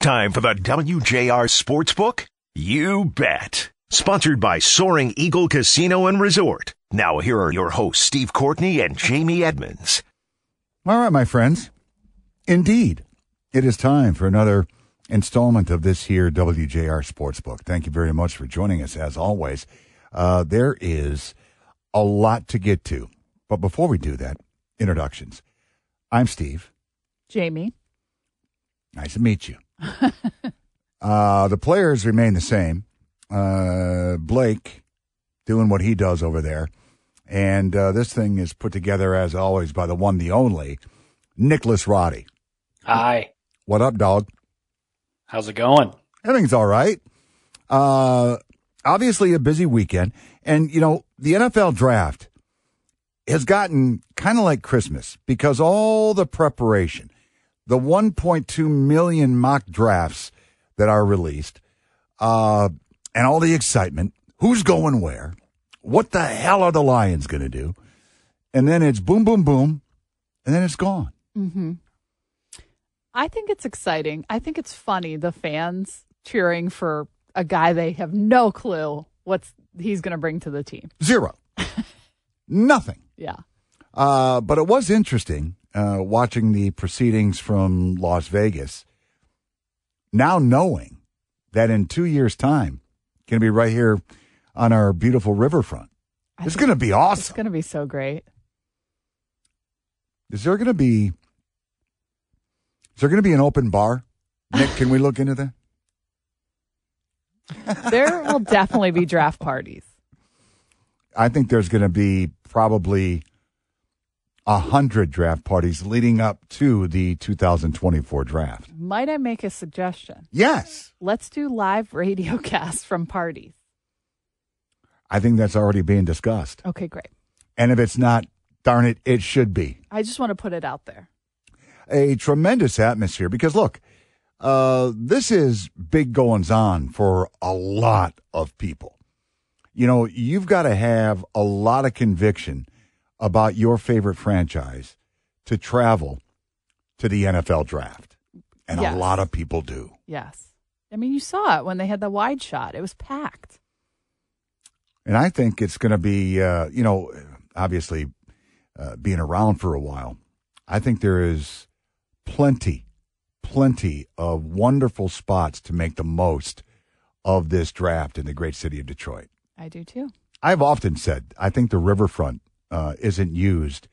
Time for the WJR Sportsbook? You bet. Sponsored by Soaring Eagle Casino and Resort. Now here are your hosts, Steve Courtney and Jamie Edmonds. All right, my friends. Indeed, it is time for another installment of this here WJR Sportsbook. Thank you very much for joining us as always. Uh, there is a lot to get to. But before we do that, introductions. I'm Steve. Jamie. Nice to meet you. uh, the players remain the same. Uh, Blake doing what he does over there. And uh, this thing is put together, as always, by the one, the only, Nicholas Roddy. Hi. What up, dog? How's it going? Everything's all right. Uh, obviously, a busy weekend. And, you know, the NFL draft has gotten kind of like Christmas because all the preparation, the 1.2 million mock drafts that are released, uh, and all the excitement, who's going where, what the hell are the Lions going to do? And then it's boom, boom, boom, and then it's gone. Mm-hmm. I think it's exciting. I think it's funny the fans cheering for a guy they have no clue what's he's going to bring to the team. Zero. Nothing. Yeah. Uh, but it was interesting uh, watching the proceedings from Las Vegas. Now knowing that in two years' time, going to be right here on our beautiful riverfront. I It's going to be awesome. It's going to be so great. Is there going to be? Is there going to be an open bar? Nick, can we look into that? There will definitely be draft parties. I think there's going to be probably a hundred draft parties leading up to the 2024 draft. Might I make a suggestion? Yes, Let's do live radio casts from parties. I think that's already being discussed. Okay, great. And if it's not, darn it, it should be. I just want to put it out there. A tremendous atmosphere because look, uh, this is big goings on for a lot of people. You know, you've got to have a lot of conviction about your favorite franchise to travel to the NFL draft. And Yes. a lot of people do. Yes. I mean, you saw it when they had the wide shot. It was packed. And I think it's going to be, uh, you know, obviously uh, being around for a while, I think there is plenty, plenty of wonderful spots to make the most of this draft in the great city of Detroit. I do too. I've often said I think the riverfront uh, isn't used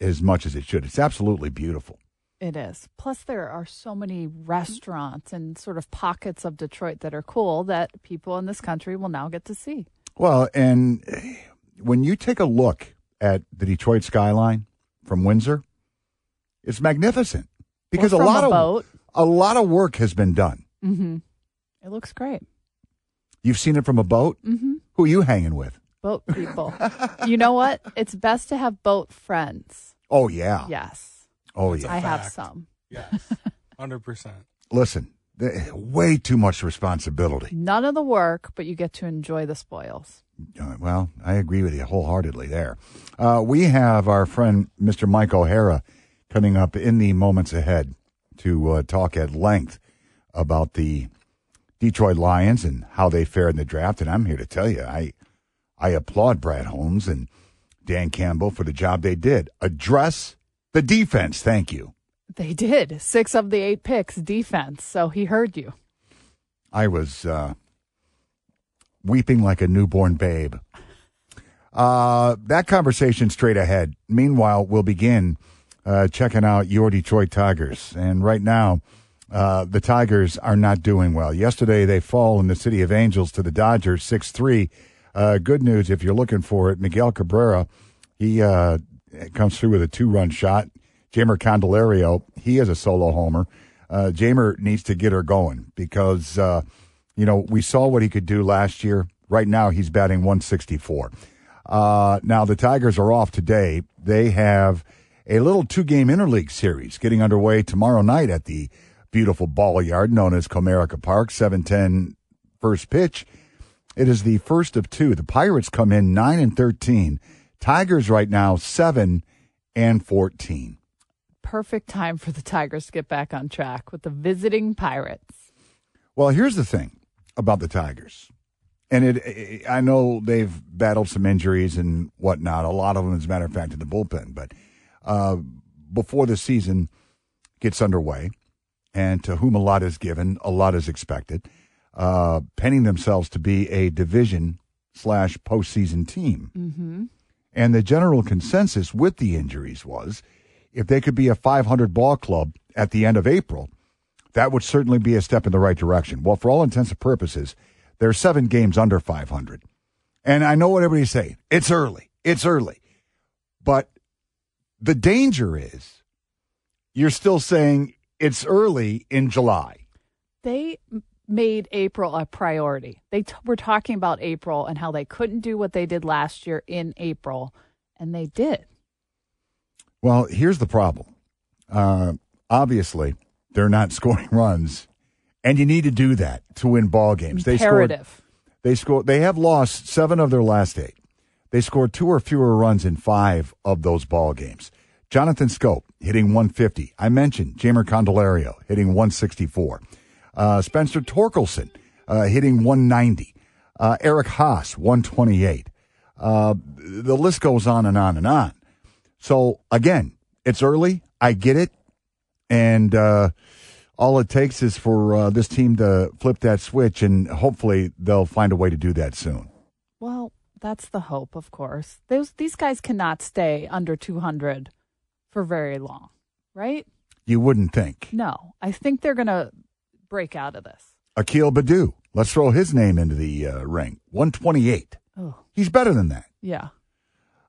as much as it should. It's absolutely beautiful. It is. Plus, there are so many restaurants and sort of pockets of Detroit that are cool that people in this country will now get to see. Well, and eh, when you take a look at the Detroit skyline from Windsor, it's magnificent because a lot a of boat. a lot of work has been done. Mm-hmm. It looks great. You've seen it from a boat. Mm-hmm. Who are you hanging with? Boat people. you know what? It's best to have boat friends. Oh yeah. Yes. Oh That's yeah. I have some. Yes, hundred percent. Listen, way too much responsibility. None of the work, but you get to enjoy the spoils. Uh, well, I agree with you wholeheartedly there. Uh, we have our friend Mr. Mike O'Hara coming up in the moments ahead to uh, talk at length about the Detroit Lions and how they fared in the draft. And I'm here to tell you, I I applaud Brad Holmes and Dan Campbell for the job they did. Address the defense. Thank you. They did. Six of the eight picks defense. So he heard you. I was uh, weeping like a newborn babe. Uh, that conversation straight ahead. Meanwhile, we'll begin uh, checking out your Detroit Tigers. And right now, uh, the Tigers are not doing well. Yesterday, they fall in the City of Angels to the Dodgers 6 3. Uh, good news if you're looking for it. Miguel Cabrera, he uh, comes through with a two run shot. Jeimer Candelario, he is a solo homer. Uh, Jeimer needs to get her going because, uh, you know, we saw what he could do last year. Right now, he's batting 164. Uh, now, the Tigers are off today. They have a little two game interleague series getting underway tomorrow night at the beautiful ball yard known as Comerica Park, 710 first pitch. It is the first of two. The Pirates come in 9 and 13. Tigers right now 7 and 14. Perfect time for the Tigers to get back on track with the visiting Pirates. Well, here's the thing about the Tigers. And it, I know they've battled some injuries and whatnot. A lot of them, as a matter of fact, in the bullpen. But uh, before the season gets underway, and to whom a lot is given, a lot is expected, uh, penning themselves to be a division slash postseason team. Mm-hmm. And the general consensus with the injuries was if they could be a 500 ball club at the end of April, that would certainly be a step in the right direction. Well, for all intents and purposes, they're seven games under 500. And I know what everybody's saying. It's early. It's early. But the danger is you're still saying it's early in July. They made April a priority. They t- were talking about April and how they couldn't do what they did last year in April, and they did. Well, here's the problem. Uh, obviously, they're not scoring runs, and you need to do that to win ball games. They scored. Imperative. They scored. They have lost seven of their last eight. They scored two or fewer runs in five of those ball games. Jonathan Schoop hitting 150. I mentioned Jeimer Candelario hitting 164. Uh, Spencer Torkelson uh, hitting 190. Uh, Eric Haase 128. Uh, the list goes on and on and on. So again, it's early. I get it, and uh, all it takes is for uh, this team to flip that switch, and hopefully they'll find a way to do that soon. Well, that's the hope, of course. Those these guys cannot stay under 200 for very long, right? You wouldn't think. No, I think they're going to break out of this. Akil Baddoo. Let's throw his name into the uh, ring. 128. Oh, He's better than that. yeah.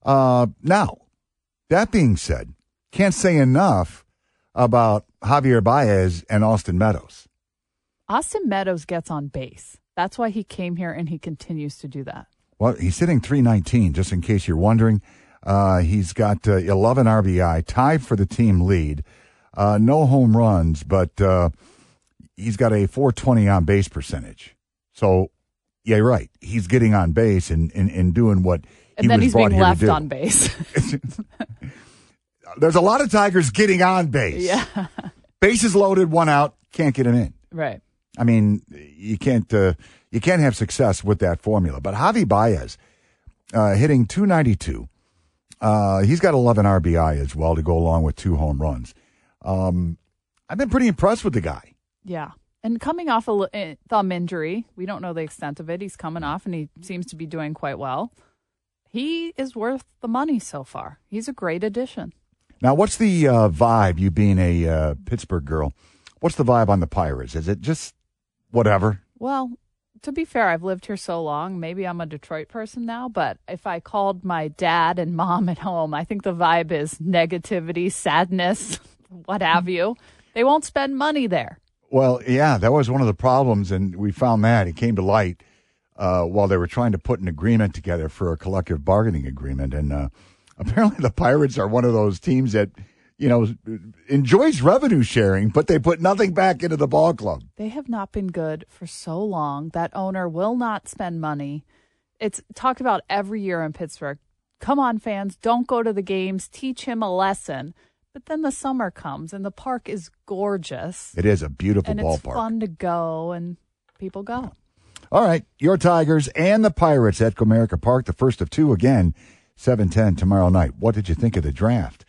Uh, now, that being said, can't say enough about Javier Baez and Austin Meadows. Austin Meadows gets on base. That's why he came here and he continues to do that. Well, he's hitting 319, just in case you're wondering. Uh, he's got uh, 11 RBI, tied for the team lead. Uh, no home runs, but uh, he's got a 420 on base percentage. So, yeah, you're right. He's getting on base and, and, and doing what he And then was he's brought being here to left do. on base. There's a lot of Tigers getting on base. yeah. Bases loaded, one out, can't get him in. Right. I mean, you can't uh, you can't have success with that formula. But Javi Baez uh, hitting 292. Uh, he's got 11 RBI as well to go along with two home runs. Um, I've been pretty impressed with the guy. Yeah. And coming off a eh, thumb injury, we don't know the extent of it. He's coming off and he seems to be doing quite well. He is worth the money so far. He's a great addition. Now, what's the uh, vibe? You being a uh, Pittsburgh girl, what's the vibe on the Pirates? Is it just whatever? Well, to be fair, I've lived here so long. Maybe I'm a Detroit person now, but if I called my dad and mom at home, I think the vibe is negativity, sadness, what have you. They won't spend money there. Well, yeah, that was one of the problems, and we found that it came to light uh, while they were trying to put an agreement together for a collective bargaining agreement. And uh, apparently, the Pirates are one of those teams that you know enjoys revenue sharing, but they put nothing back into the ball club. They have not been good for so long. That owner will not spend money. It's talked about every year in Pittsburgh. Come on, fans, don't go to the games. Teach him a lesson. But then the summer comes and the park is gorgeous. It is a beautiful and it's fun to go and people go. All right, your Tigers and the Pirates at Comerica Park, the first of two again, seven ten tomorrow night. What did you think of the draft?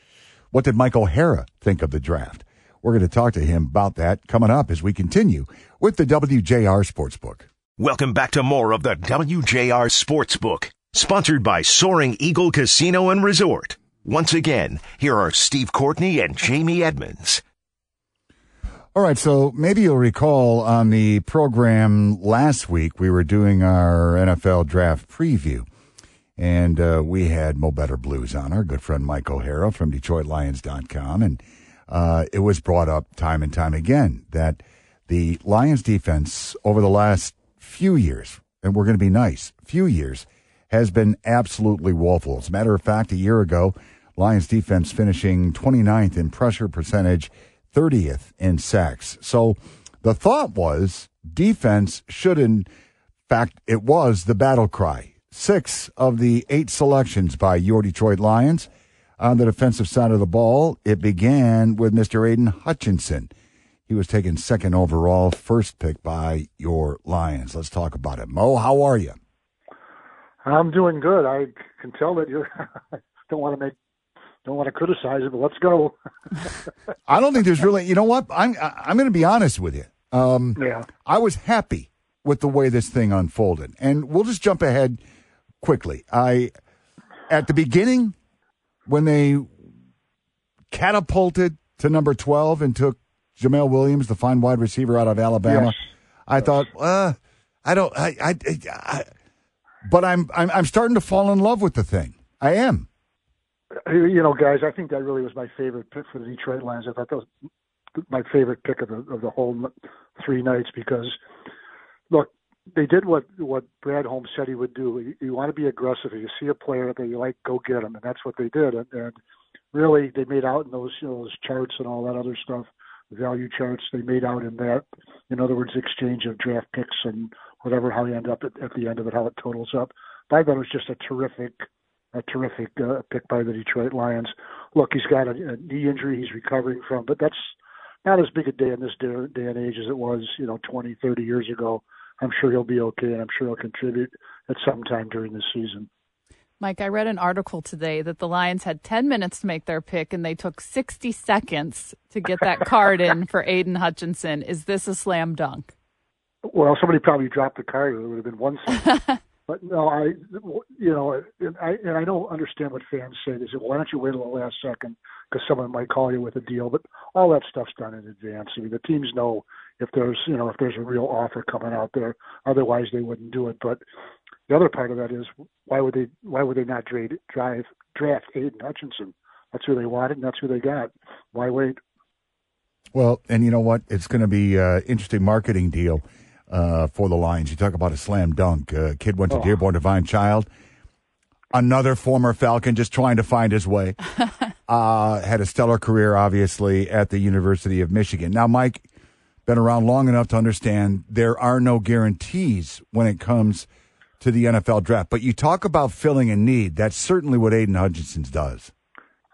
What did Mike O'Hara think of the draft? We're going to talk to him about that coming up as we continue with the WJR Sportsbook. Welcome back to more of the WJR Sportsbook, sponsored by Soaring Eagle Casino and Resort. Once again, here are Steve Courtney and Jamie Edmonds. All right, so maybe you'll recall on the program last week we were doing our NFL draft preview, and uh, we had Mo Better Blues on our good friend Mike O'Hara from DetroitLions.com, and uh, it was brought up time and time again that the Lions defense over the last few years, and we're going to be nice, few years, has been absolutely woeful. As a matter of fact, a year ago, Lions defense finishing 29th in pressure percentage 30th in sacks. So the thought was defense should, in fact, it was the battle cry. Six of the eight selections by your Detroit Lions on the defensive side of the ball, it began with Mr. Aidan Hutchinson. He was taken second overall, first pick by your Lions. Let's talk about it. Mo, how are you? I'm doing good. I can tell that you don't want to make don't want to criticize it, but let's go. I don't think there's really. You know what? I'm I'm going to be honest with you. Um, yeah. I was happy with the way this thing unfolded, and we'll just jump ahead quickly. I at the beginning when they catapulted to number twelve and took Jamel Williams, the fine wide receiver out of Alabama. Yes. I thought, uh, I don't, I, I, I, but I'm, I'm, I'm starting to fall in love with the thing. I am. You know, guys, I think that really was my favorite pick for the Detroit Lions. I thought that was my favorite pick of the of the whole three nights because, look, they did what what Brad Holmes said he would do. You, you want to be aggressive. If you see a player that you like, go get him, and that's what they did. And, and really, they made out in those you know, those charts and all that other stuff, value charts. They made out in that. In other words, exchange of draft picks and whatever how you end up at, at the end of it, how it totals up. But I thought it was just a terrific a terrific uh, pick by the Detroit Lions. Look, he's got a, a knee injury he's recovering from, but that's not as big a day in this day, day and age as it was, you know, 20, 30 years ago. I'm sure he'll be okay, and I'm sure he'll contribute at some time during this season. Mike, I read an article today that the Lions had 10 minutes to make their pick and they took 60 seconds to get that card in for Aidan Hutchinson. Is this a slam dunk? Well, somebody probably dropped the card. It would have been one second. but no, I, you know, and I and I don't understand what fans say. They say, "Why don't you wait till the last second? Because someone might call you with a deal." But all that stuff's done in advance. I mean, the teams know if there's, you know, if there's a real offer coming out there. Otherwise, they wouldn't do it. But the other part of that is, why would they? Why would they not trade, drive draft Aidan Hutchinson? That's who they wanted, and that's who they got. Why wait? Well, and you know what? It's going to be an interesting marketing deal uh, for the Lions. You talk about a slam dunk. Uh, kid went to Oh. Dearborn Divine Child. Another former Falcon just trying to find his way. uh, had a stellar career, obviously, at the University of Michigan. Now, Mike, been around long enough to understand there are no guarantees when it comes to the NFL draft. But you talk about filling a need. That's certainly what Aidan Hutchinson does.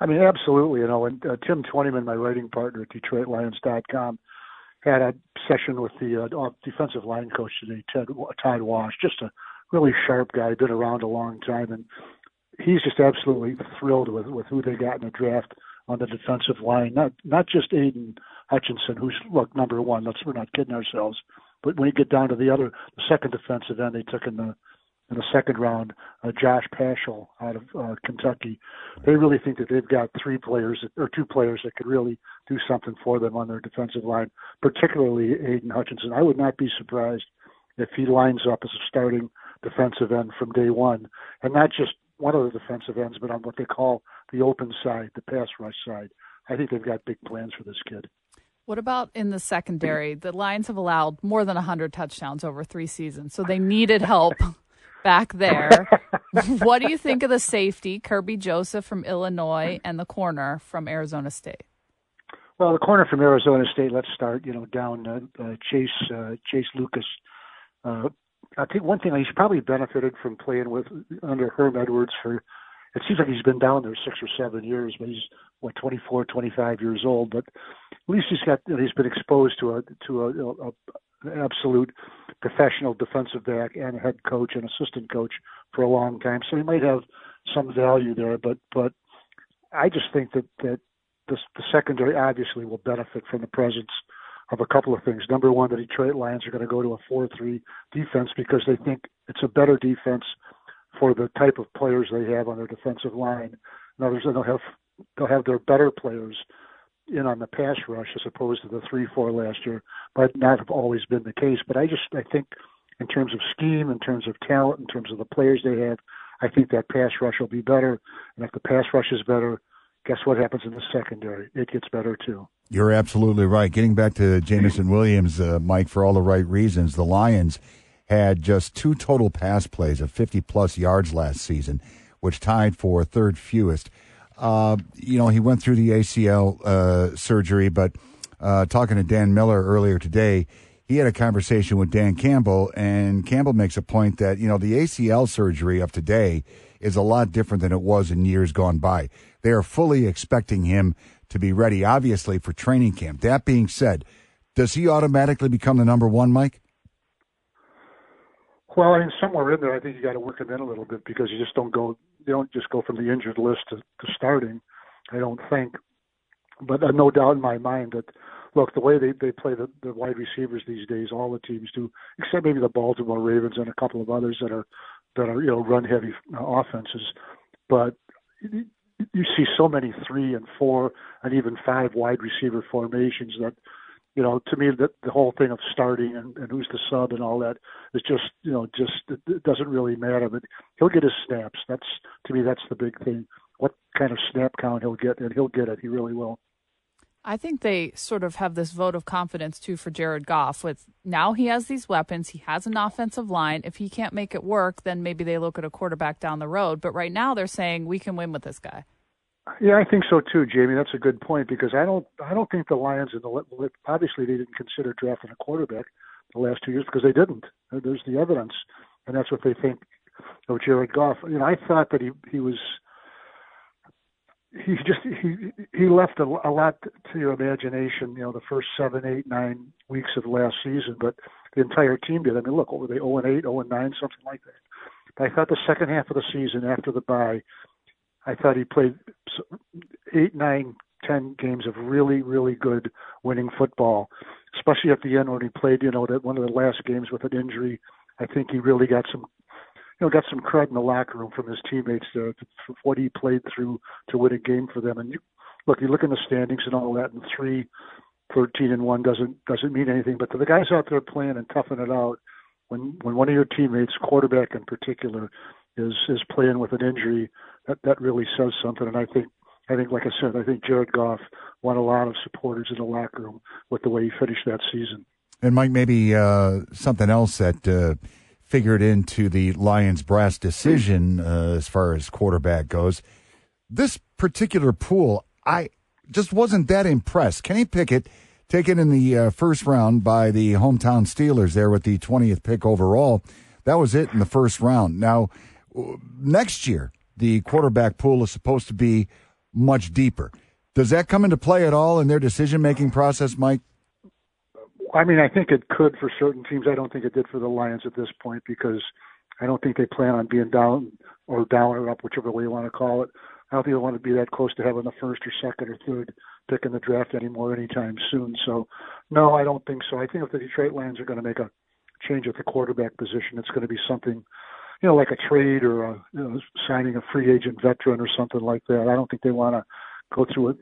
I mean, absolutely. You know, and uh, Tim Twentyman, my writing partner at DetroitLions.com, had a session with the uh, defensive line coach today, Ted Todd Wash. Just a really sharp guy, been around a long time, and he's just absolutely thrilled with with who they got in the draft on the defensive line. Not not just Aidan Hutchinson, who's look number one. Let's we're not kidding ourselves. But when you get down to the other, the second defensive end they took in the in the second round, uh, Josh Paschal out of uh, Kentucky. They really think that they've got three players or two players that could really do something for them on their defensive line, particularly Aidan Hutchinson. I would not be surprised if he lines up as a starting defensive end from day one, and not just one of the defensive ends, but on what they call the open side, the pass rush side. I think they've got big plans for this kid. What about in the secondary? The Lions have allowed more than 100 touchdowns over three seasons, so they needed help back there. what do you think of the safety, Kerby Joseph from Illinois, and the corner from Arizona State? Well, the corner from Arizona State. Let's start. You know, down uh, uh, Chase uh, Chase Lucas. Uh, I think one thing he's probably benefited from playing with under Herm Edwards for. It seems like he's been down there six or seven years, but he's what 24, 25 years old. But at least he's got he's been exposed to a to a, a, an absolute professional defensive back and head coach and assistant coach for a long time. So he might have some value there. But but I just think that that the, the secondary obviously will benefit from the presence of a couple of things. Number one, the Detroit Lions are going to go to a 4-3 defense because they think it's a better defense for the type of players they have on their defensive line. In other words, they'll have they'll have their better players in on the pass rush as opposed to the three four last year. But not have always been the case. But I just I think in terms of scheme, in terms of talent, in terms of the players they have, I think that pass rush will be better. And if the pass rush is better, guess what happens in the secondary? It gets better too. You're absolutely right. Getting back to Jameson Williams, uh, Mike, for all the right reasons, the Lions had just two total pass plays of 50 plus yards last season, which tied for third fewest. Uh, you know, he went through the ACL uh, surgery, but uh, talking to Dan Miller earlier today, he had a conversation with Dan Campbell, and Campbell makes a point that, you know, the ACL surgery of today is a lot different than it was in years gone by. They are fully expecting him to be ready, obviously, for training camp. That being said, does he automatically become the number one, Mike? Well, I mean, somewhere in there, I think you got to work him in a little bit because you just don't go, you don't just go from the injured list to, to starting. I don't think, but uh, no doubt in my mind that look the way they they play the, the wide receivers these days, all the teams do, except maybe the Baltimore Ravens and a couple of others that are that are you know run heavy uh, offenses, but you see so many three and four and even five wide receiver formations that you know, to me, the, the whole thing of starting and, and who's the sub and all that is just, you know, just it, it doesn't really matter. But he'll get his snaps. That's to me, that's the big thing. What kind of snap count he'll get, and he'll get it. He really will. I think they sort of have this vote of confidence too for Jared Goff. With now he has these weapons, he has an offensive line. If he can't make it work, then maybe they look at a quarterback down the road. But right now they're saying we can win with this guy. Yeah, I think so too, Jamie. That's a good point because I don't I don't think the Lions in the obviously they didn't consider drafting a quarterback the last two years because they didn't. There's the evidence, and that's what they think of Jared Goff. You know, I thought that he he was he just he he left a, a lot to your imagination. You know, the first seven, eight, nine weeks of the last season, but the entire team did. I mean, look, what were they? Zero oh and eight, zero oh and nine, something like that. But I thought the second half of the season after the bye I thought he played eight, nine, ten games of really, really good winning football, especially at the end when he played, you know, that one of the last games with an injury. I think he really got some, you know, got some credit in the locker room from his teammates to, to, for what he played through to win a game for them. And you, look, you look in the standings and all that, and three, thirteen and one doesn't doesn't mean anything. But to the guys out there playing and toughing it out, when when one of your teammates, quarterback in particular, is is playing with an injury, that that really says something. And I think I think like I said, I think Jared Goff won a lot of supporters in the locker room with the way he finished that season. And Mike, maybe uh, something else that uh, figured into the Lions brass decision uh, as far as quarterback goes. This particular pool, I just wasn't that impressed. Kenny Pickett taken in the uh, first round by the hometown Steelers there with the 20th pick overall. That was it in the first round. Now, next year, the quarterback pool is supposed to be much deeper. Does that come into play at all in their decision making process, Mike? I mean, I think it could for certain teams. I don't think it did for the Lions at this point because I don't think they plan on being down or down or up, whichever way you want to call it. I don't think they want to be that close to having the first or second or third pick in the draft anymore anytime soon. So, no, I don't think so. I think if the Detroit Lions are going to make a change at the quarterback position, it's going to be something you know, like a trade or a, you know, signing a free agent veteran or something like that. I don't think they want to go through it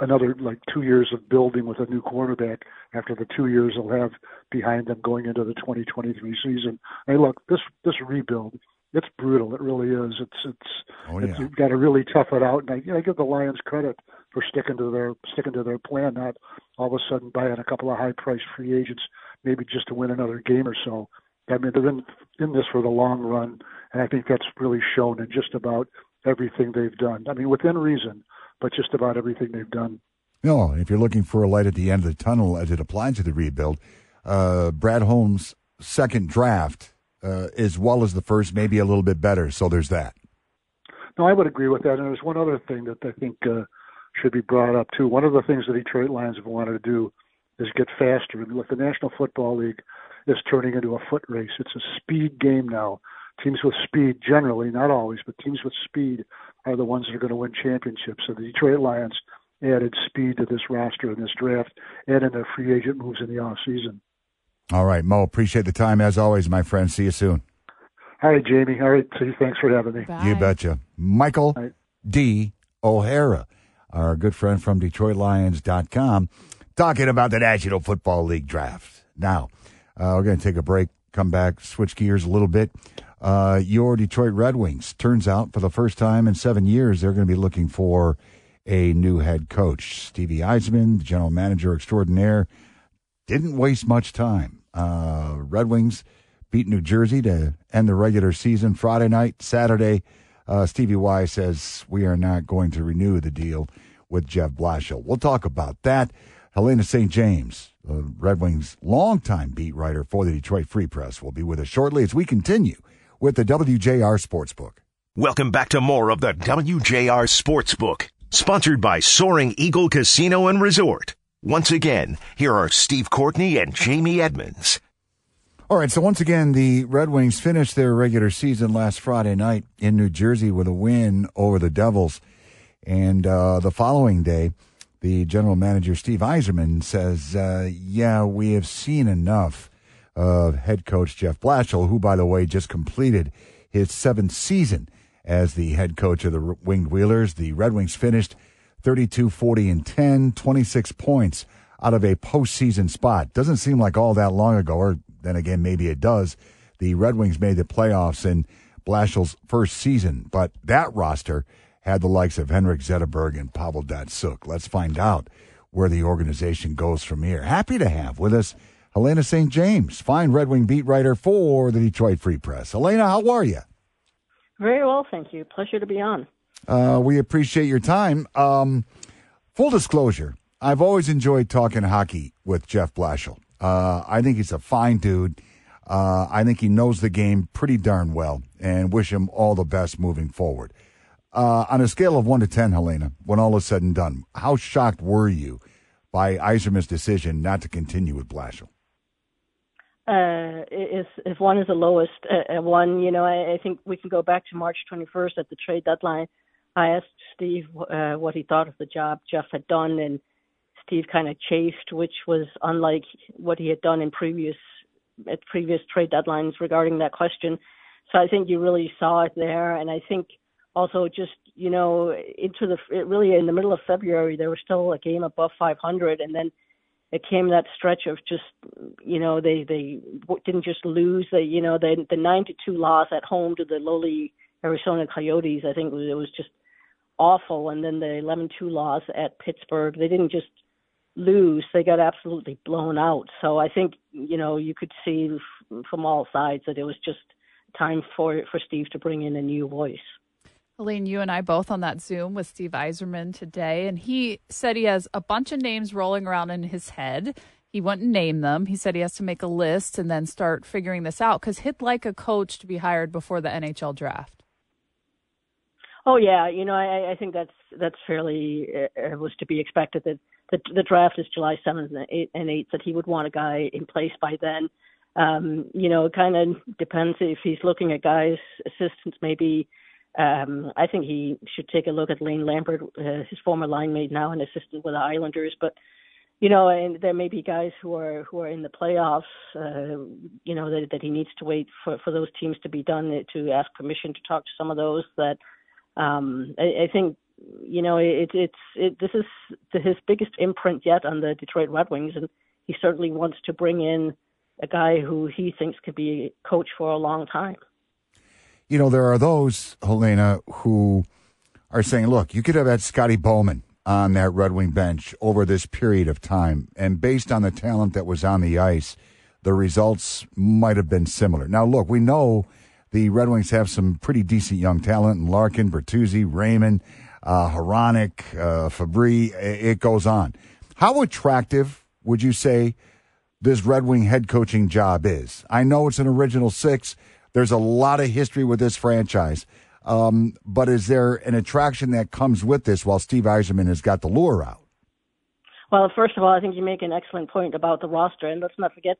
another like two years of building with a new quarterback after the two years they'll have behind them going into the 2023 season. Hey, look, this this rebuild, it's brutal. It really is. It's it's, oh, yeah. it's you've got to really tough it out. And I, you know, I give the Lions credit for sticking to their sticking to their plan, not all of a sudden buying a couple of high priced free agents, maybe just to win another game or so. I mean, they're in, in this for the long run, and I think that's really shown in just about everything they've done. I mean, within reason, but just about everything they've done. No, if you're looking for a light at the end of the tunnel as it applies to the rebuild, uh, Brad Holmes' second draft, uh, as well as the first, maybe a little bit better. So there's that. No, I would agree with that. And there's one other thing that I think uh, should be brought up too. One of the things that Detroit Lions have wanted to do is get faster. And with the National Football League, is turning into a foot race. It's a speed game now. Teams with speed, generally, not always, but teams with speed are the ones that are going to win championships. So the Detroit Lions added speed to this roster in this draft and in their free agent moves in the off season. All right, Mo, appreciate the time as always, my friend. See you soon. All right, Jamie. All right, see, thanks for having me. Bye. You betcha. Michael Right. D. O'Hara, our good friend from DetroitLions.com, talking about the National Football League draft. Now, uh, we're going to take a break, come back, switch gears a little bit. Uh, your Detroit Red Wings, turns out for the first time in seven years, they're going to be looking for a new head coach. Stevie Yzerman, the general manager extraordinaire, didn't waste much time. Uh, Red Wings beat New Jersey to end the regular season Friday night. Saturday, uh, Stevie Y says we are not going to renew the deal with Jeff Blashill. We'll talk about that. Helena St. James, the Red Wings' longtime beat writer for the Detroit Free Press, will be with us shortly as we continue with the WJR Sportsbook. Welcome back to more of the WJR Sportsbook, sponsored by Soaring Eagle Casino and Resort. Once again, here are Steve Courtney and Jamie Edmonds. All right, so once again, the Red Wings finished their regular season last Friday night in New Jersey with a win over the Devils. And uh, the following day, the general manager, Steve Yzerman, says, uh, Yeah, we have seen enough of head coach Jeff Blashill, who, by the way, just completed his seventh season as the head coach of the Winged Wheelers. The Red Wings finished 32 40 and 10, 26 points out of a postseason spot. Doesn't seem like all that long ago, or then again, maybe it does. The Red Wings made the playoffs in Blashill's first season, but that roster had the likes of Henrik Zetterberg and Pavel Datsyuk. Let's find out where the organization goes from here. Happy to have with us Helena St. James, fine Red Wing beat writer for the Detroit Free Press. Helena, how are you? Very well, thank you. Pleasure to be on. Uh, we appreciate your time. Um, full disclosure, I've always enjoyed talking hockey with Jeff Blashill. Uh, I think he's a fine dude. Uh, I think he knows the game pretty darn well and wish him all the best moving forward. Uh, on a scale of 1 to 10, Helena, when all is said and done, how shocked were you by Yzerman's decision not to continue with Blashill? Uh, if, if one is the lowest, uh, one, you know, I, I think we can go back to March 21st at the trade deadline I asked Steve uh, what he thought of the job Jeff had done, and Steve kind of chased, which was unlike what he had done in previous at previous trade deadlines regarding that question. So I think you really saw it there, and I think also just you know into the really in the middle of February there was still a game above 500, and then it came that stretch of just you know they they didn't just lose they you know the the nine to two loss at home to the lowly Arizona Coyotes I think it was just awful. And then the 11 2 loss at Pittsburgh, they didn't just lose, they got absolutely blown out. So I think, you know, you could see from all sides that it was just time for, for Steve to bring in a new voice. Helene, you and I both on that Zoom with Steve Yzerman today, and he said he has a bunch of names rolling around in his head. He wouldn't name them. He said he has to make a list and then start figuring this out because he'd like a coach to be hired before the NHL draft. Oh yeah, you know I, I think that's that's fairly uh, was to be expected that the, the draft is July seventh and eighth that he would want a guy in place by then. Um, you know, it kind of depends if he's looking at guys assistants maybe. Um, I think he should take a look at Lane Lambert, uh, his former line mate, now an assistant with the Islanders. But you know, and there may be guys who are who are in the playoffs. Uh, you know that that he needs to wait for for those teams to be done to ask permission to talk to some of those that um, I, I think you know it, it's it, this is his biggest imprint yet on the Detroit Red Wings, and he certainly wants to bring in a guy who he thinks could be a coach for a long time. You know, there are those Helena who are saying, "Look, you could have had Scotty Bowman on that Red Wing bench over this period of time, and based on the talent that was on the ice, the results might have been similar." Now, look, we know the Red Wings have some pretty decent young talent in Larkin, Bertuzzi, Raymond, uh, Hronek, uh. It goes on. How attractive would you say this Red Wing head coaching job is? I know it's an original six. There's a lot of history with this franchise. Um, but is there an attraction that comes with this while Steve Yzerman has got the lure out? Well, first of all, I think you make an excellent point about the roster. And let's not forget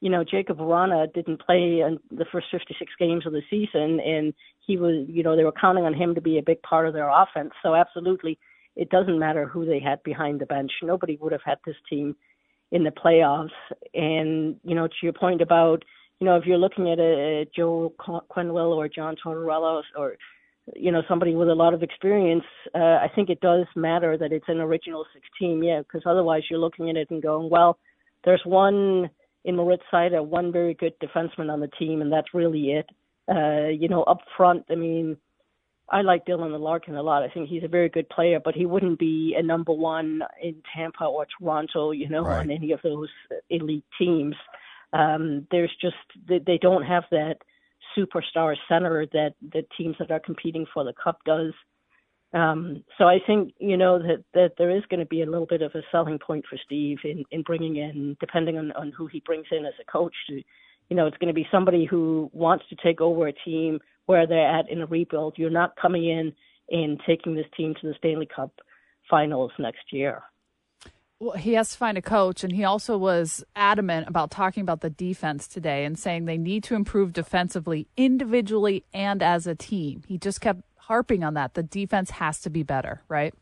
you know, Jakub Vrana didn't play in the first 56 games of the season, and he was, you know, they were counting on him to be a big part of their offense. So absolutely, it doesn't matter who they had behind the bench. Nobody would have had this team in the playoffs. And you know, to your point about, you know, if you're looking at a, a Joe Quenneville or John Tortorella or you know somebody with a lot of experience, uh, I think it does matter that it's an original six team, yeah, because otherwise you're looking at it and going, well, there's one in Moritz Seider, one very good defenseman on the team, and that's really it. Uh, you know, up front, I mean, I like Dylan Larkin a lot. I think he's a very good player, but he wouldn't be a number one in Tampa or Toronto, you know, right. on any of those elite teams. Um, there's just they, they don't have that superstar center that the teams that are competing for the cup does. Um, so I think you know that that there is going to be a little bit of a selling point for Steve in in bringing in, depending on on who he brings in as a coach. To, you know, it's going to be somebody who wants to take over a team where they're at in a rebuild. You're not coming in and taking this team to the Stanley Cup Finals next year. Well, he has to find a coach, and he also was adamant about talking about the defense today and saying they need to improve defensively, individually and as a team. He just kept harping on that. The defense has to be better, right?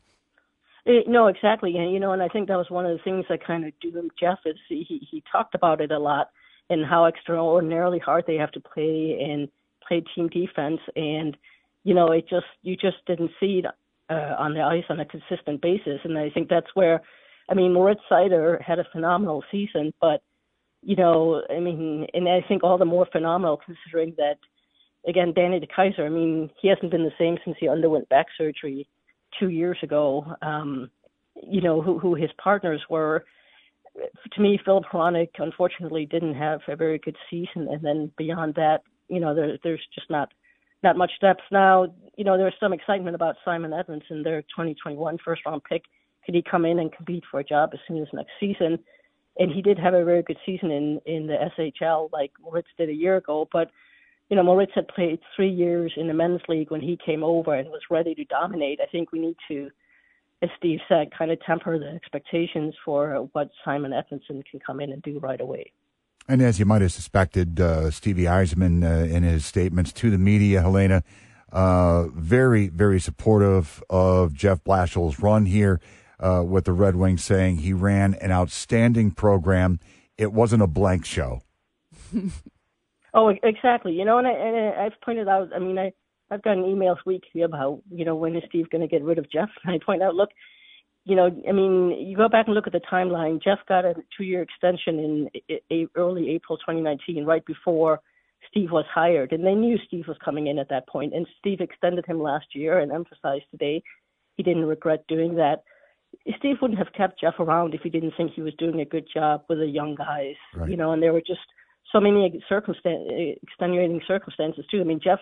It, eh, no, exactly. And you know, and I think that was one of the things that kind of doomed Jeff is he he talked about it a lot and how extraordinarily hard they have to play and play team defense and you know it just you just didn't see it uh, on the ice on a consistent basis and I think that's where I mean Moritz Seider had a phenomenal season but you know I mean and I think all the more phenomenal considering that again Danny DeKeyser I mean he hasn't been the same since he underwent back surgery two years ago um you know who who his partners were to me, Filip Hronek unfortunately didn't have a very good season, and then beyond that, you know, there, there's just not not much depth. Now, you know, there's some excitement about Simon Edvinsson, their 2021 first round pick. Could he come in and compete for a job as soon as next season? And he did have a very good season in in the SHL, like Moritz did a year ago. But you know, Moritz had played three years in the men's league when he came over and was ready to dominate. I think we need to as Steve said, kind of temper the expectations for what Simon Edvinsson can come in and do right away. And as you might have suspected, uh, Stevie Yzerman, uh, in his statements to the media, Helena, uh, very, very supportive of Jeff Blashill's run here uh, with the Red Wings, saying he ran an outstanding program. It wasn't a blank show. oh, exactly. You know, and, I, and I've pointed out. I mean, I I've gotten emails weekly about, you know, when is Steve going to get rid of Jeff? And I point out, look, you know, I mean, you go back and look at the timeline. Jeff got a two-year extension in a- early April 2019, right before Steve was hired, and they knew Steve was coming in at that point. And Steve extended him last year and emphasized today he didn't regret doing that. Steve wouldn't have kept Jeff around if he didn't think he was doing a good job with the young guys, right. you know. And there were just so many circumstan- extenuating circumstances too. I mean, Jeff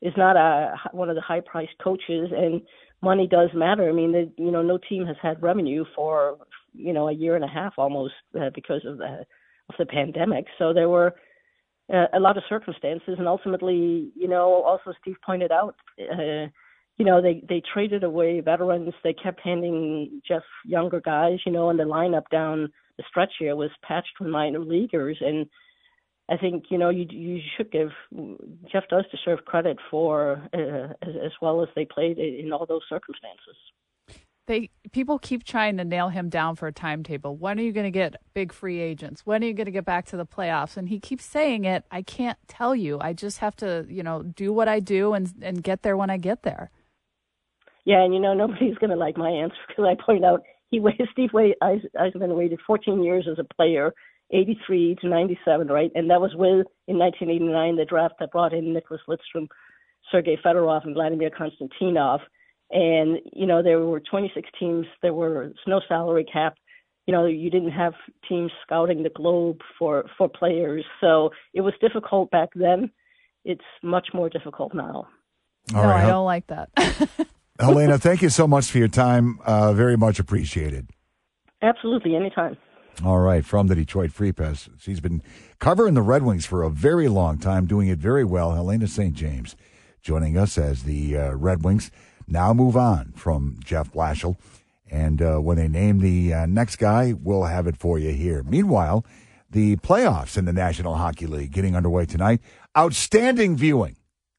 is not a one of the high priced coaches and money does matter. I mean, the, you know, no team has had revenue for you know a year and a half almost uh, because of the of the pandemic. So there were uh, a lot of circumstances, and ultimately, you know, also Steve pointed out, uh, you know, they they traded away veterans. They kept handing Jeff younger guys, you know, and the lineup down the stretch here was patched with minor leaguers and I think you know you you should give Jeff does deserve credit for uh, as, as well as they played in all those circumstances. They people keep trying to nail him down for a timetable. When are you going to get big free agents? When are you going to get back to the playoffs? And he keeps saying it. I can't tell you. I just have to you know do what I do and and get there when I get there. Yeah, and you know nobody's going to like my answer because I point out he waited. Steve waited. Yzerman waited 14 years as a player 83 to 97, right? And that was with, in 1989, the draft that brought in Nicklas Lidstrom, Sergei Fedorov, and Vladimir Konstantinov. And, you know, there were 26 teams. There was no salary cap. You know, you didn't have teams scouting the globe for, for players. So it was difficult back then. It's much more difficult now. All no, right. I don't like that. Helena, thank you so much for your time. Uh, very much appreciated. Absolutely. Anytime. All right, from the Detroit Free Press. She's been covering the Red Wings for a very long time, doing it very well. Helena St. James joining us as the uh, Red Wings now move on from Jeff Blashill. And uh, when they name the uh, next guy, we'll have it for you here. Meanwhile, the playoffs in the National Hockey League getting underway tonight. Outstanding viewing.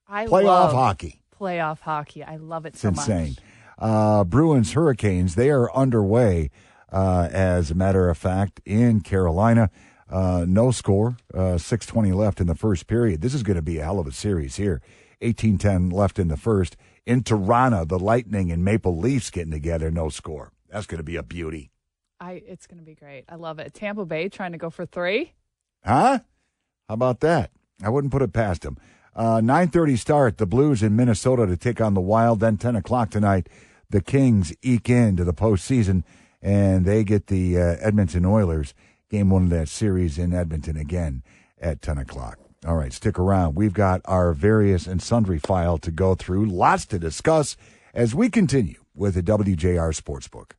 I love playoff hockey. Playoff hockey. I love it it's so insane. Uh, Bruins Hurricanes, they are underway uh, as a matter of fact, in Carolina. Uh, no score, uh, 620 left in the first period. This is going to be a hell of a series here. 1810 left in the first. In Toronto, the Lightning and Maple Leafs getting together, no score. That's going to be a beauty. I It's going to be great. I love it. Tampa Bay trying to go for three. Huh? How about that? I wouldn't put it past them. Uh, 9.30 start, the Blues in Minnesota to take on the Wild. Then 10 o'clock tonight, the Kings eke into the postseason and they get the uh, Edmonton Oilers game one of that series in Edmonton again at 10 o'clock. All right, stick around. We've got our various and sundry file to go through, lots to discuss as we continue with the WJR Sportsbook.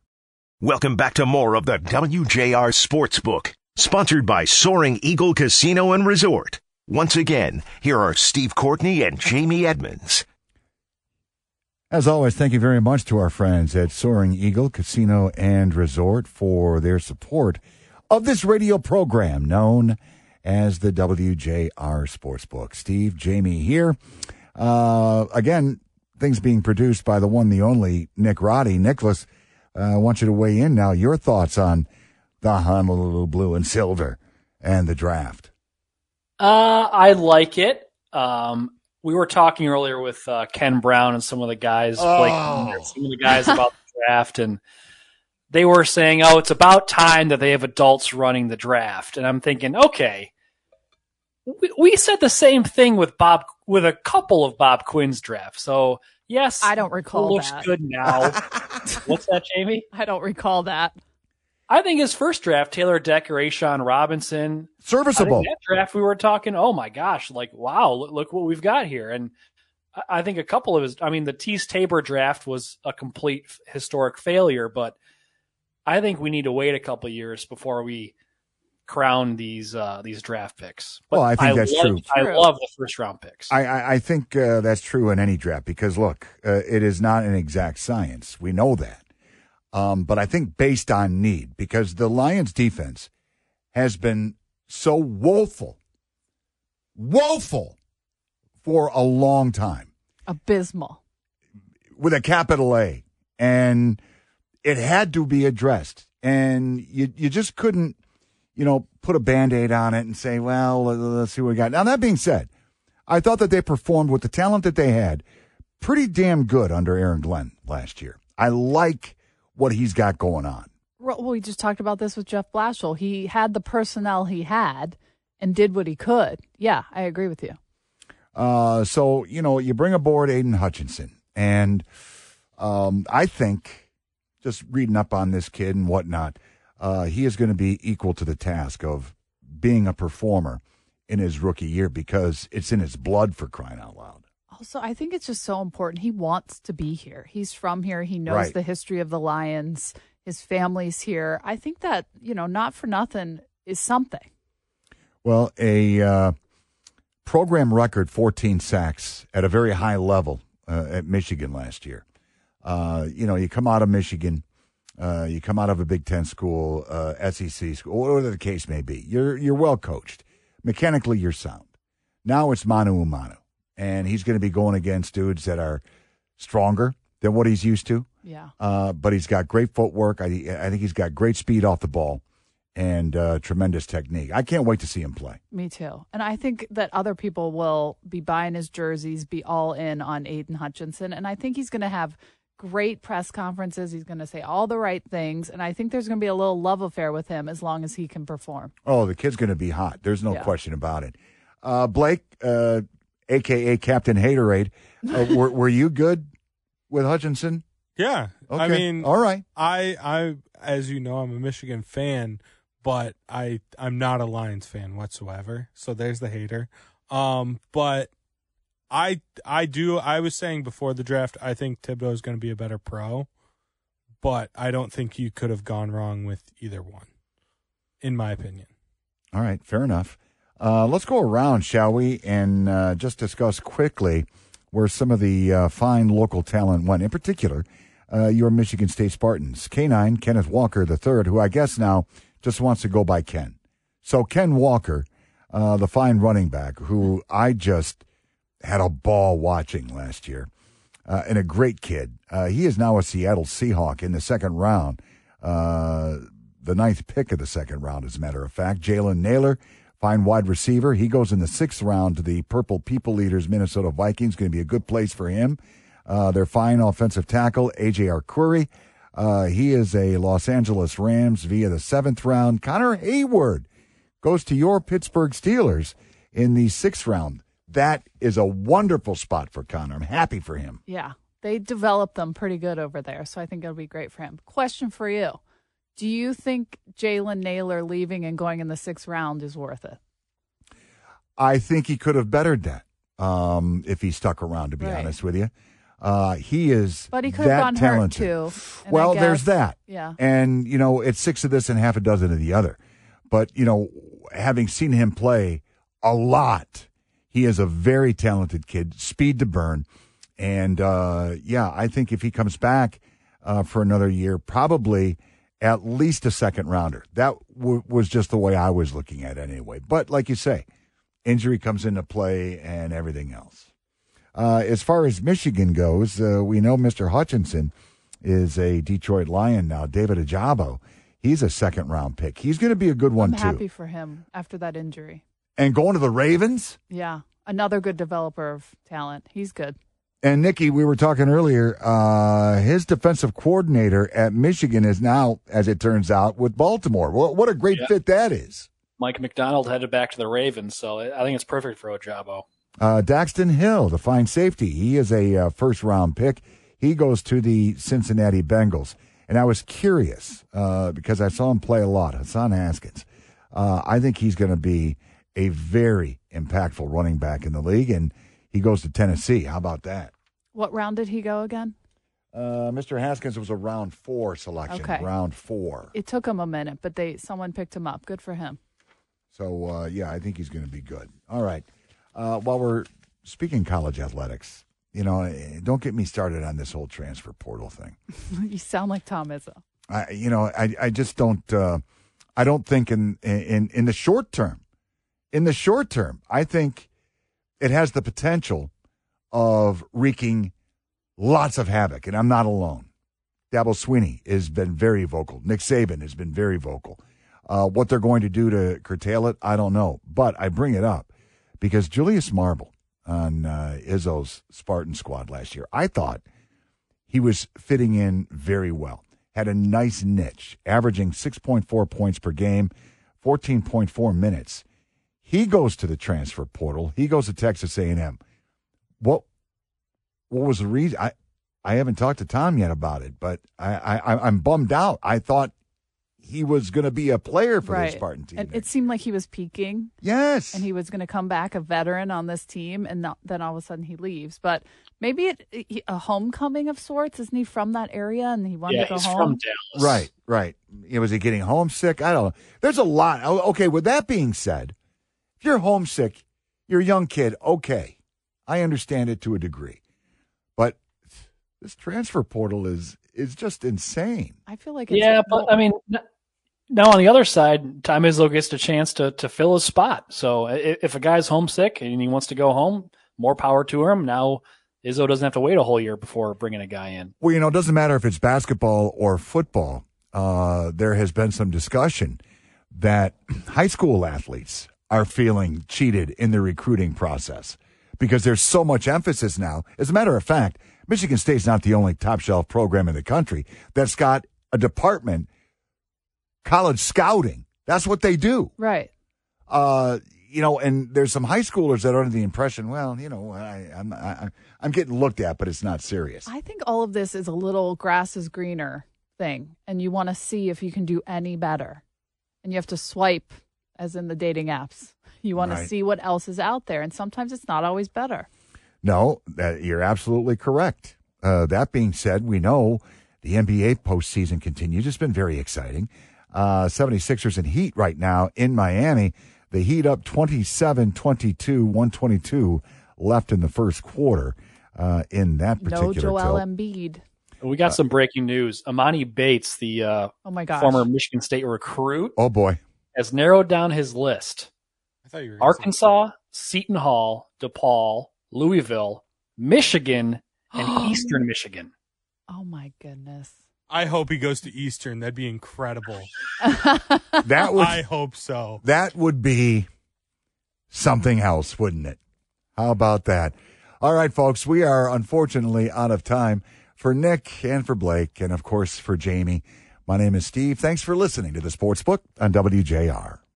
Welcome back to more of the WJR Sportsbook, sponsored by Soaring Eagle Casino and Resort. Once again, here are Steve Courtney and Jamie Edmonds. As always, thank you very much to our friends at Soaring Eagle Casino and Resort for their support of this radio program known as the WJR Sportsbook. Steve, Jamie here. Uh, again, things being produced by the one, the only Nick Roddy. Nicholas, uh, I want you to weigh in now. Your thoughts on the Honolulu Blue and Silver and the draft. Uh, I like it. Um, we were talking earlier with uh, Ken Brown and some of the guys, Blake, Oh. some of the guys about the draft, and they were saying, "Oh, it's about time that they have adults running the draft." And I'm thinking, okay, we, we said the same thing with Bob, with a couple of Bob Quinn's drafts. So yes, I don't recall looks that. good now. What's that, Jamie? I don't recall that. I think his first draft, Taylor Deck or A'Shawn Robinson, Serviceable. that draft we were talking, oh my gosh, like wow, look, look what we've got here. And I- I think a couple of his, I mean, the Teez Tabor draft was a complete historic failure, but I think we need to wait a couple of years before we crown these uh, these draft picks. But Well, I think that's love, true. I love the first round picks. I, I, I think uh, that's true in any draft because, look, uh, it is not an exact science. We know that. Um, but I think based on need, because the Lions defense has been so woeful, woeful for a long time Abysmal. with a capital A. And it had to be addressed. And you, you just couldn't, you know, put a band aid on it and say, well, let- let's see what we got. Now, that being said, I thought that they performed with the talent that they had pretty damn good under Aaron Glenn last year. I like what he's got going on. Well, we just talked about this with Jeff Blashill. He had the personnel he had and did what he could. Yeah, I agree with you. Uh, so, you know, you bring aboard Aidan Hutchinson. And um, I think, just reading up on this kid and whatnot, uh, he is going to be equal to the task of being a performer in his rookie year because it's in his blood for crying out loud. Also, I think it's just so important. He wants to be here. He's from here. He knows Right. the history of the Lions. His family's here. I think that, you know, not for nothing is something. Well, a uh, program record 14 sacks at a very high level uh, at Michigan last year. Uh, you know, you come out of Michigan, uh, you come out of a Big Ten school, uh, SEC school, whatever the case may be. You're you're well coached, mechanically you're sound. Now it's manu a manu, and he's going to be going against dudes that are stronger than what he's used to. Yeah. Uh, but he's got great footwork. I, I think he's got great speed off the ball and uh, tremendous technique. I can't wait to see him play. Me too. And I think that other people will be buying his jerseys, be all in on Aidan Hutchinson. And I think he's going to have great press conferences. He's going to say all the right things. And I think there's going to be a little love affair with him as long as he can perform. Oh, the kid's going to be hot. There's no Yeah. question about it. Uh, Blake, uh, aka Captain Haterade, uh, were, were you good with Hutchinson? Yeah. Okay. I mean, all right. I, I, as you know, I'm a Michigan fan, but I, I'm not a Lions fan whatsoever. So there's the hater. Um, but I, I do. I was saying before the draft, I think Thibodeaux is going to be a better pro, but I don't think you could have gone wrong with either one, in my opinion. All right, fair enough. Uh, let's go around, shall we, and uh, just discuss quickly where some of the uh, fine local talent went. In particular, uh, your Michigan State Spartans. K9, Kenneth Walker III, who I guess now just wants to go by Ken. So Ken Walker, uh, the fine running back, who I just had a ball watching last year, uh, and a great kid. He is now a Seattle Seahawk in the second round. The ninth pick of the second round, as a matter of fact. Jalen Nailor, fine wide receiver. He goes in the sixth round to the Purple People Eaters, Minnesota Vikings. Going to be a good place for him. Uh, their fine offensive tackle, A.J. Arcuri. Uh, he is a Los Angeles Rams via the seventh round. Connor Heyward goes to your Pittsburgh Steelers in the sixth round. That is a wonderful spot for Connor. I'm happy for him. Yeah. They developed them pretty good over there. So I think it'll be great for him. Question for you Do you think Jalen Nailor leaving and going in the sixth round is worth it? I think he could have bettered that um, if he stuck around. To be Right. honest with you, uh, he is. But he could have that gone talented. hurt too. Well, there's that. Yeah. And you know, it's six of this and half a dozen of the other. But you know, having seen him play a lot, he is a very talented kid, speed to burn, And uh, yeah, I think if he comes back uh, for another year, probably at least a second rounder. That w- was just the way I was looking at it anyway. But like you say, injury comes into play and everything else. Uh, as far as Michigan goes, uh, we know Mr. Hutchinson is a Detroit Lion now. David Ojabo, he's a second round pick. He's going to be a good one I'm too. happy for him after that injury. And going to the Ravens. Yeah, another good developer of talent. He's good. And Nikki, we were talking earlier. Uh, his defensive coordinator at Michigan is now, as it turns out, with Baltimore. What, what a great Yeah. fit that is. Mike Macdonald headed back to the Ravens, so I think it's perfect for Ojabo. Uh, Daxton Hill, the fine safety, he is a uh, first round pick. He goes to the Cincinnati Bengals. And I was curious uh, because I saw him play a lot. Hassan Haskins. Uh, I think he's going to be a very impactful running back in the league, and he goes to Tennessee. How about that? What round did he go again? Uh, Mr. Haskins was a round four selection. Okay. Round four. It took him a minute, but they someone picked him up. Good for him. So uh, yeah, I think he's going to be good. All right. Uh, while we're speaking college athletics, you know, eh, don't get me started on this whole transfer portal thing. you sound like Tom Izzo. I, you know, I, I just don't, uh, I don't think in, in, in the short term, in the short term, I think it has the potential of wreaking lots of havoc, and I'm not alone. Dabo Swinney has been very vocal. Nick Saban has been very vocal. Uh, what they're going to do to curtail it, I don't know. But I bring it up because Julius Marble on uh, Izzo's Spartan squad last year, I thought he was fitting in very well. Had a nice niche, averaging 6.4 points per game, 14.4 minutes. He goes to the transfer portal. He goes to Texas A&M. What what was the reason? I I haven't talked to Tom yet about it, but I, I I'm bummed out. I thought he was going to be a player for the Spartan team. And it seemed like he was peaking, yes, and he was going to come back a veteran on this team, and not, then all of a sudden he leaves. But maybe it, he- a homecoming of sorts. Isn't he from that area, and he wanted Yeah, to go he's home? from Dallas. Right, right. Was he getting homesick? I don't know. There's a lot. Oh, Okay, with that being said, if you're homesick, you're a young kid, okay. I understand it to a degree. But this transfer portal is is just insane. I feel like it's Yeah, but I mean, now on the other side, Tom Izzo gets a chance to to fill his spot. So if a guy's homesick and he wants to go home, more power to him. Now Izzo doesn't have to wait a whole year before bringing a guy in. Well, you know, it doesn't matter if it's basketball or football. Uh, there has been some discussion that high school athletes are feeling cheated in the recruiting process because there's so much emphasis now. As a matter of fact, Michigan State's not the only top shelf program in the country that's got a department, college scouting. That's what they do. right. Uh, you know, and there's some high schoolers that are under the impression, well, you know, I, I'm I, I'm getting looked at, but it's not serious. I think all of this is a little grass is greener thing, and you want to see if you can do any better. And you have to swipe, as in the dating apps. You want Right. to see what else is out there, and sometimes it's not always better. No, that, you're absolutely correct. Uh, that being said, we know the NBA postseason continues. It's been very exciting. Uh, 76ers and Heat right now in Miami. The Heat up 27 22, 122 left in the first quarter uh, in that particular. No particular Joel tilt. Embiid. We got some breaking news. Emoni Bates, the uh, Oh my gosh. former Michigan State recruit, Oh, boy. Has narrowed down his list. I thought you were Arkansas, Seton Hall, DePaul, Louisville, Michigan, and Eastern Michigan. Oh my goodness. I hope he goes to Eastern. That'd be incredible. That would, I hope so. that would be something else, wouldn't it? How about that? All right, folks, we are unfortunately out of time. For Nick and for Blake, and of course for Jamie, my name is Steve. Thanks for listening to the Sports Book on WJR.